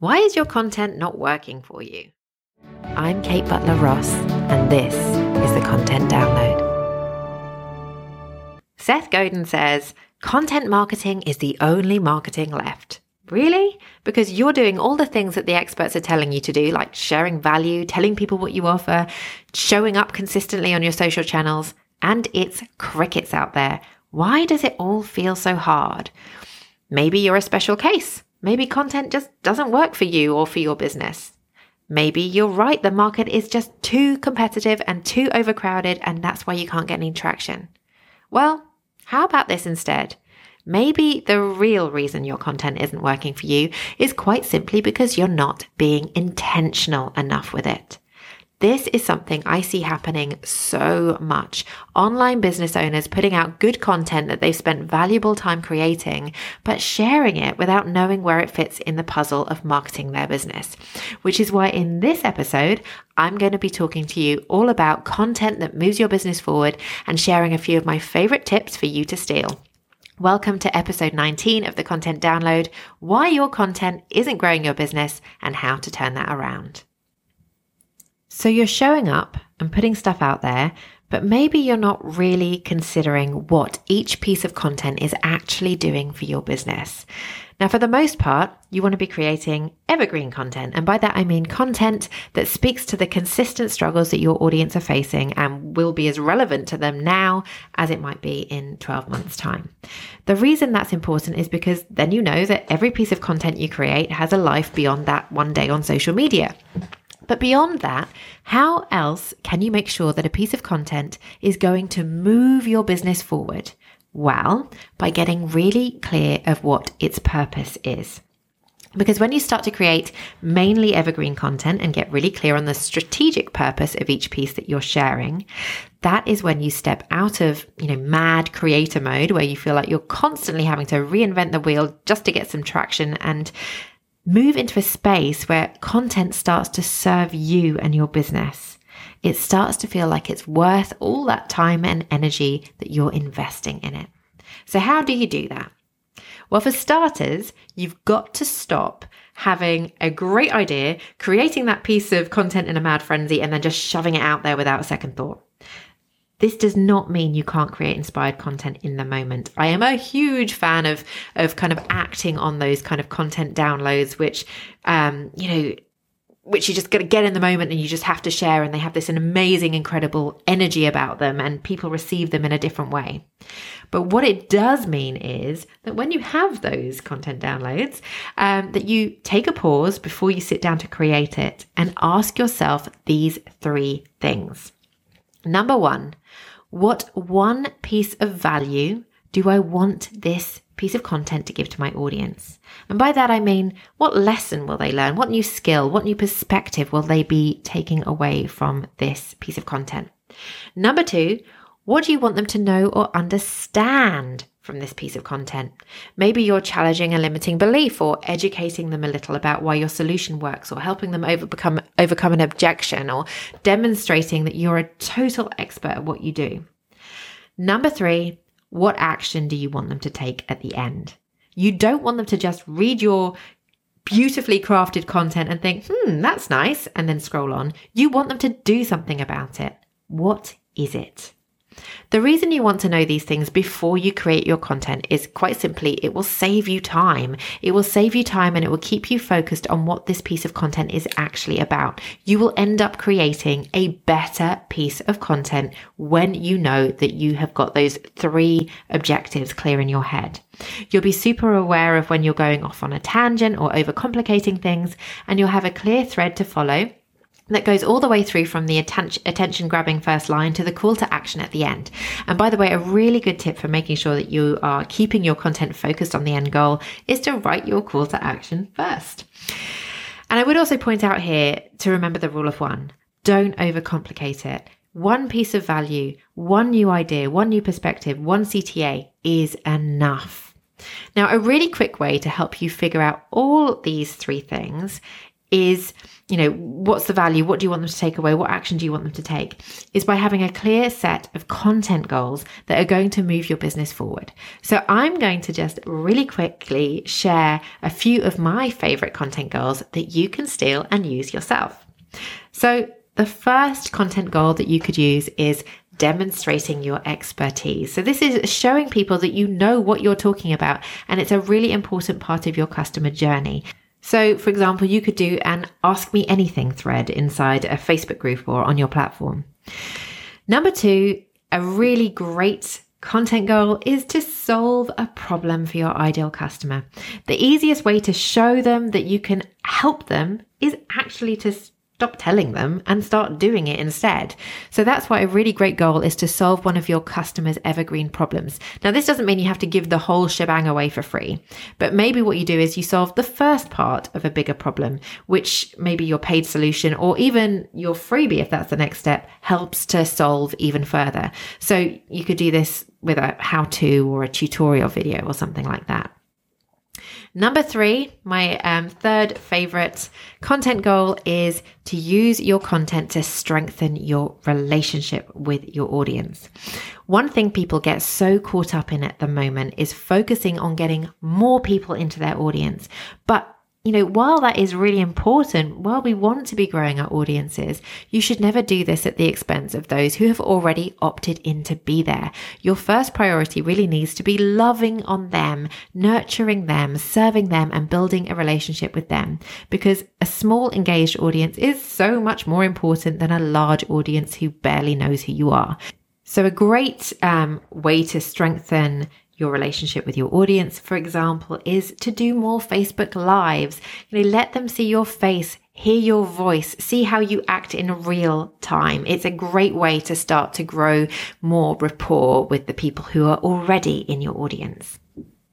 Why is your content not working for you? I'm Kate Butler Ross, and this is the Content Download. Seth Godin says content marketing is the only marketing left. Really? Because you're doing all the things that the experts are telling you to do, like sharing value, telling people what you offer, showing up consistently on your social channels, and it's crickets out there. Why does it all feel so hard? Maybe you're a special case. Maybe content just doesn't work for you or for your business. Maybe you're right, the market is just too competitive and too overcrowded, and that's why you can't get any traction. Well, how about this instead? Maybe the real reason your content isn't working for you is quite simply because you're not being intentional enough with it. This is something I see happening so much. Online business owners putting out good content that they've spent valuable time creating, but sharing it without knowing where it fits in the puzzle of marketing their business. Which is why in this episode, I'm going to be talking to you all about content that moves your business forward and sharing a few of my favorite tips for you to steal. Welcome to episode 19 of the Content Download Why Your Content Isn't Growing Your Business and How to Turn That Around. So you're showing up and putting stuff out there, but maybe you're not really considering what each piece of content is actually doing for your business. Now, for the most part, you want to be creating evergreen content. And by that, I mean content that speaks to the consistent struggles that your audience are facing and will be as relevant to them now as it might be in 12 months' time. The reason that's important is because then you know that every piece of content you create has a life beyond that one day on social media. But beyond that, how else can you make sure that a piece of content is going to move your business forward? Well, by getting really clear of what its purpose is. Because when you start to create mainly evergreen content and get really clear on the strategic purpose of each piece that you're sharing, that is when you step out of, you know, mad creator mode where you feel like you're constantly having to reinvent the wheel just to get some traction and move into a space where content starts to serve you and your business. It starts to feel like it's worth all that time and energy that you're investing in it. So, how do you do that? Well, for starters, you've got to stop having a great idea, creating that piece of content in a mad frenzy, and then just shoving it out there without a second thought. This does not mean you can't create inspired content in the moment. I am a huge fan of of kind of acting on those kind of content downloads, which um, you know, which you just got to get in the moment and you just have to share, and they have this amazing, incredible energy about them, and people receive them in a different way. But what it does mean is that when you have those content downloads, um, that you take a pause before you sit down to create it and ask yourself these three things. Number one, what one piece of value do I want this piece of content to give to my audience? And by that, I mean, what lesson will they learn? What new skill, what new perspective will they be taking away from this piece of content? Number two, what do you want them to know or understand from this piece of content. Maybe you're challenging a limiting belief or educating them a little about why your solution works or helping them overcome overcome an objection or demonstrating that you're a total expert at what you do. Number 3, what action do you want them to take at the end? You don't want them to just read your beautifully crafted content and think, "Hmm, that's nice," and then scroll on. You want them to do something about it. What is it? The reason you want to know these things before you create your content is quite simply it will save you time. It will save you time and it will keep you focused on what this piece of content is actually about. You will end up creating a better piece of content when you know that you have got those three objectives clear in your head. You'll be super aware of when you're going off on a tangent or overcomplicating things, and you'll have a clear thread to follow that goes all the way through from the attention grabbing first line to the call to action at the end. And by the way, a really good tip for making sure that you are keeping your content focused on the end goal is to write your call to action first. And I would also point out here to remember the rule of one. Don't overcomplicate it. One piece of value, one new idea, one new perspective, one CTA is enough. Now, a really quick way to help you figure out all these three things is you know, what's the value? What do you want them to take away? What action do you want them to take? Is by having a clear set of content goals that are going to move your business forward. So I'm going to just really quickly share a few of my favorite content goals that you can steal and use yourself. So the first content goal that you could use is demonstrating your expertise. So this is showing people that you know what you're talking about and it's a really important part of your customer journey. So, for example, you could do an Ask Me Anything thread inside a Facebook group or on your platform. Number two, a really great content goal is to solve a problem for your ideal customer. The easiest way to show them that you can help them is actually to stop telling them and start doing it instead. So that's why a really great goal is to solve one of your customers' evergreen problems. Now, this doesn't mean you have to give the whole shebang away for free, but maybe what you do is you solve the first part of a bigger problem, which maybe your paid solution or even your freebie, if that's the next step, helps to solve even further. So you could do this with a how to or a tutorial video or something like that. Number three, my um, third favorite content goal is to use your content to strengthen your relationship with your audience. One thing people get so caught up in at the moment is focusing on getting more people into their audience, but you know, while that is really important, while we want to be growing our audiences, you should never do this at the expense of those who have already opted in to be there. Your first priority really needs to be loving on them, nurturing them, serving them, and building a relationship with them. Because a small engaged audience is so much more important than a large audience who barely knows who you are. So, a great um, way to strengthen your relationship with your audience, for example, is to do more Facebook Lives. You know, let them see your face, hear your voice, see how you act in real time. It's a great way to start to grow more rapport with the people who are already in your audience.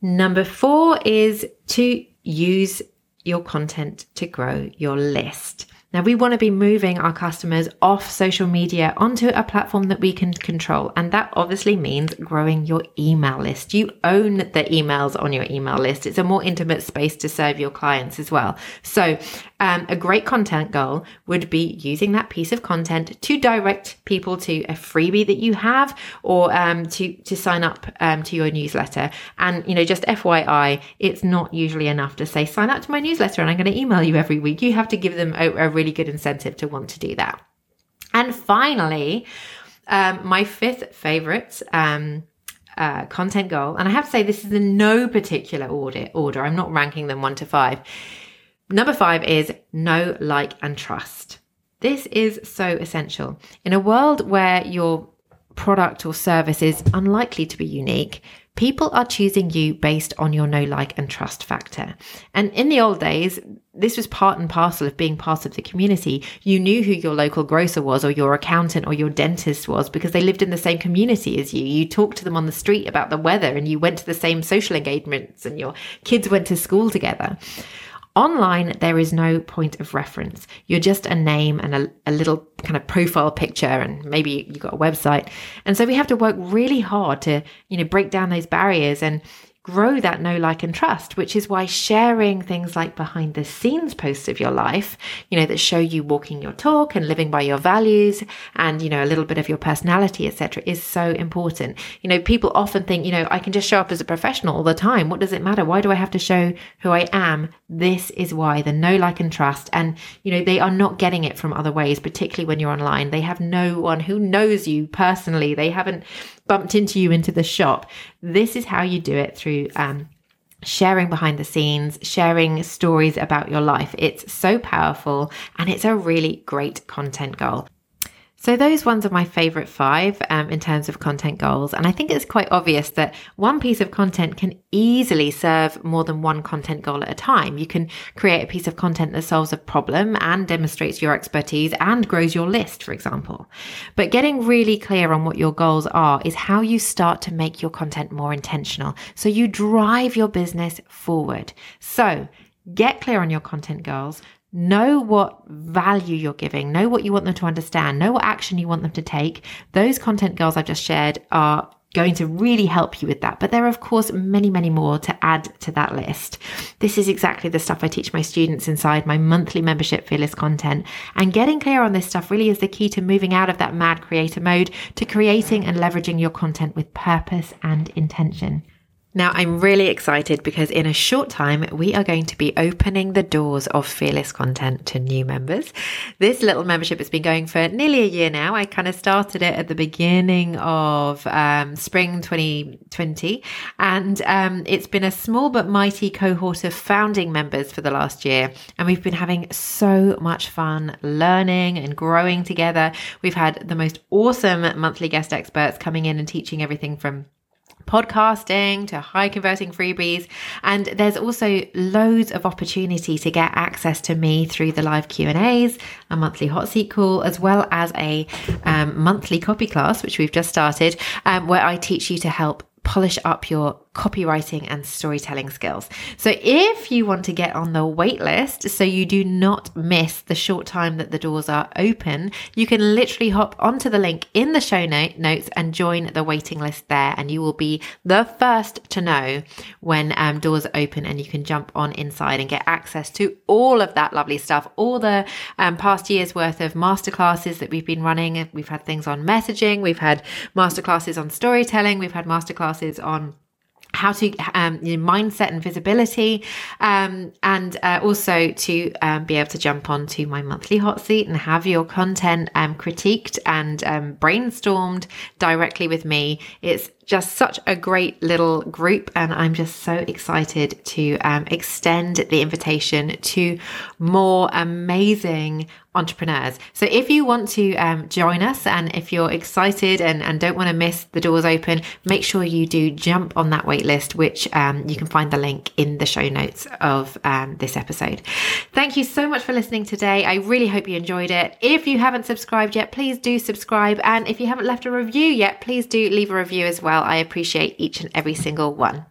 Number four is to use your content to grow your list. Now, we want to be moving our customers off social media onto a platform that we can control. And that obviously means growing your email list. You own the emails on your email list. It's a more intimate space to serve your clients as well. So, um, a great content goal would be using that piece of content to direct people to a freebie that you have or um, to, to sign up um, to your newsletter. And, you know, just FYI, it's not usually enough to say, sign up to my newsletter and I'm going to email you every week. You have to give them a, a really really good incentive to want to do that. And finally, um, my fifth favorite um, uh, content goal, and I have to say this is in no particular order. Order. I'm not ranking them one to five. Number five is know, like, and trust. This is so essential in a world where your product or service is unlikely to be unique. People are choosing you based on your know, like, and trust factor. And in the old days, this was part and parcel of being part of the community. You knew who your local grocer was, or your accountant, or your dentist was because they lived in the same community as you. You talked to them on the street about the weather, and you went to the same social engagements, and your kids went to school together. Online, there is no point of reference. You're just a name and a, a, little kind of profile picture, and maybe you've got a website. And so we have to work really hard to, you know, break down those barriers and grow that know, like, and trust, which is why sharing things like behind the scenes posts of your life, you know, that show you walking your talk and living by your values and, you know, a little bit of your personality, etc., is so important. You know, people often think, you know, I can just show up as a professional all the time. What does it matter? Why do I have to show who I am? This is why the know, like, and trust. And, you know, they are not getting it from other ways, particularly when you're online. They have no one who knows you personally. They haven't bumped into you into the shop. This is how you do it through um, sharing behind the scenes, sharing stories about your life. It's so powerful and it's a really great content goal. So, those ones are my favorite five um, in terms of content goals. And I think it's quite obvious that one piece of content can easily serve more than one content goal at a time. You can create a piece of content that solves a problem and demonstrates your expertise and grows your list, for example. But getting really clear on what your goals are is how you start to make your content more intentional. So, you drive your business forward. So, Get clear on your content goals, know what value you're giving, know what you want them to understand, know what action you want them to take. Those content goals I've just shared are going to really help you with that. But there are, of course, many, many more to add to that list. This is exactly the stuff I teach my students inside my monthly membership Fearless content. And getting clear on this stuff really is the key to moving out of that mad creator mode to creating and leveraging your content with purpose and intention. Now, I'm really excited because in a short time, we are going to be opening the doors of Fearless content to new members. This little membership has been going for nearly a year now. I kind of started it at the beginning of um, spring 2020, and um, it's been a small but mighty cohort of founding members for the last year. And we've been having so much fun learning and growing together. We've had the most awesome monthly guest experts coming in and teaching everything from podcasting to high converting freebies. And there's also loads of opportunity to get access to me through the live q and a's a monthly hot seat call as well as a um, monthly copy class which we've just started um, where i teach you to help polish up your copywriting and storytelling skills. So if you want to get on the wait list so you do not miss the short time that the doors are open, you can literally hop onto the link in the show note notes and join the waiting list there and you will be the first to know when um, doors open and you can jump on inside and get access to all of that lovely stuff, all the um, past year's worth of masterclasses that we've been running. We've had things on messaging, we've had masterclasses on storytelling, we've had masterclasses on how to um, you know, mindset and visibility, um, and uh, also to um, be able to jump onto my monthly hot seat and have your content um, critiqued and um, brainstormed directly with me. It's just such a great little group, and I'm just so excited to um, extend the invitation to more amazing entrepreneurs. So if you want to um, join us and if you're excited and, and don't want to miss the doors open, make sure you do jump on that waitlist, which um, you can find the link in the show notes of um, this episode. Thank you so much for listening today. I really hope you enjoyed it. If you haven't subscribed yet, please do subscribe. And if you haven't left a review yet, please do leave a review as well well. I appreciate each and every single one.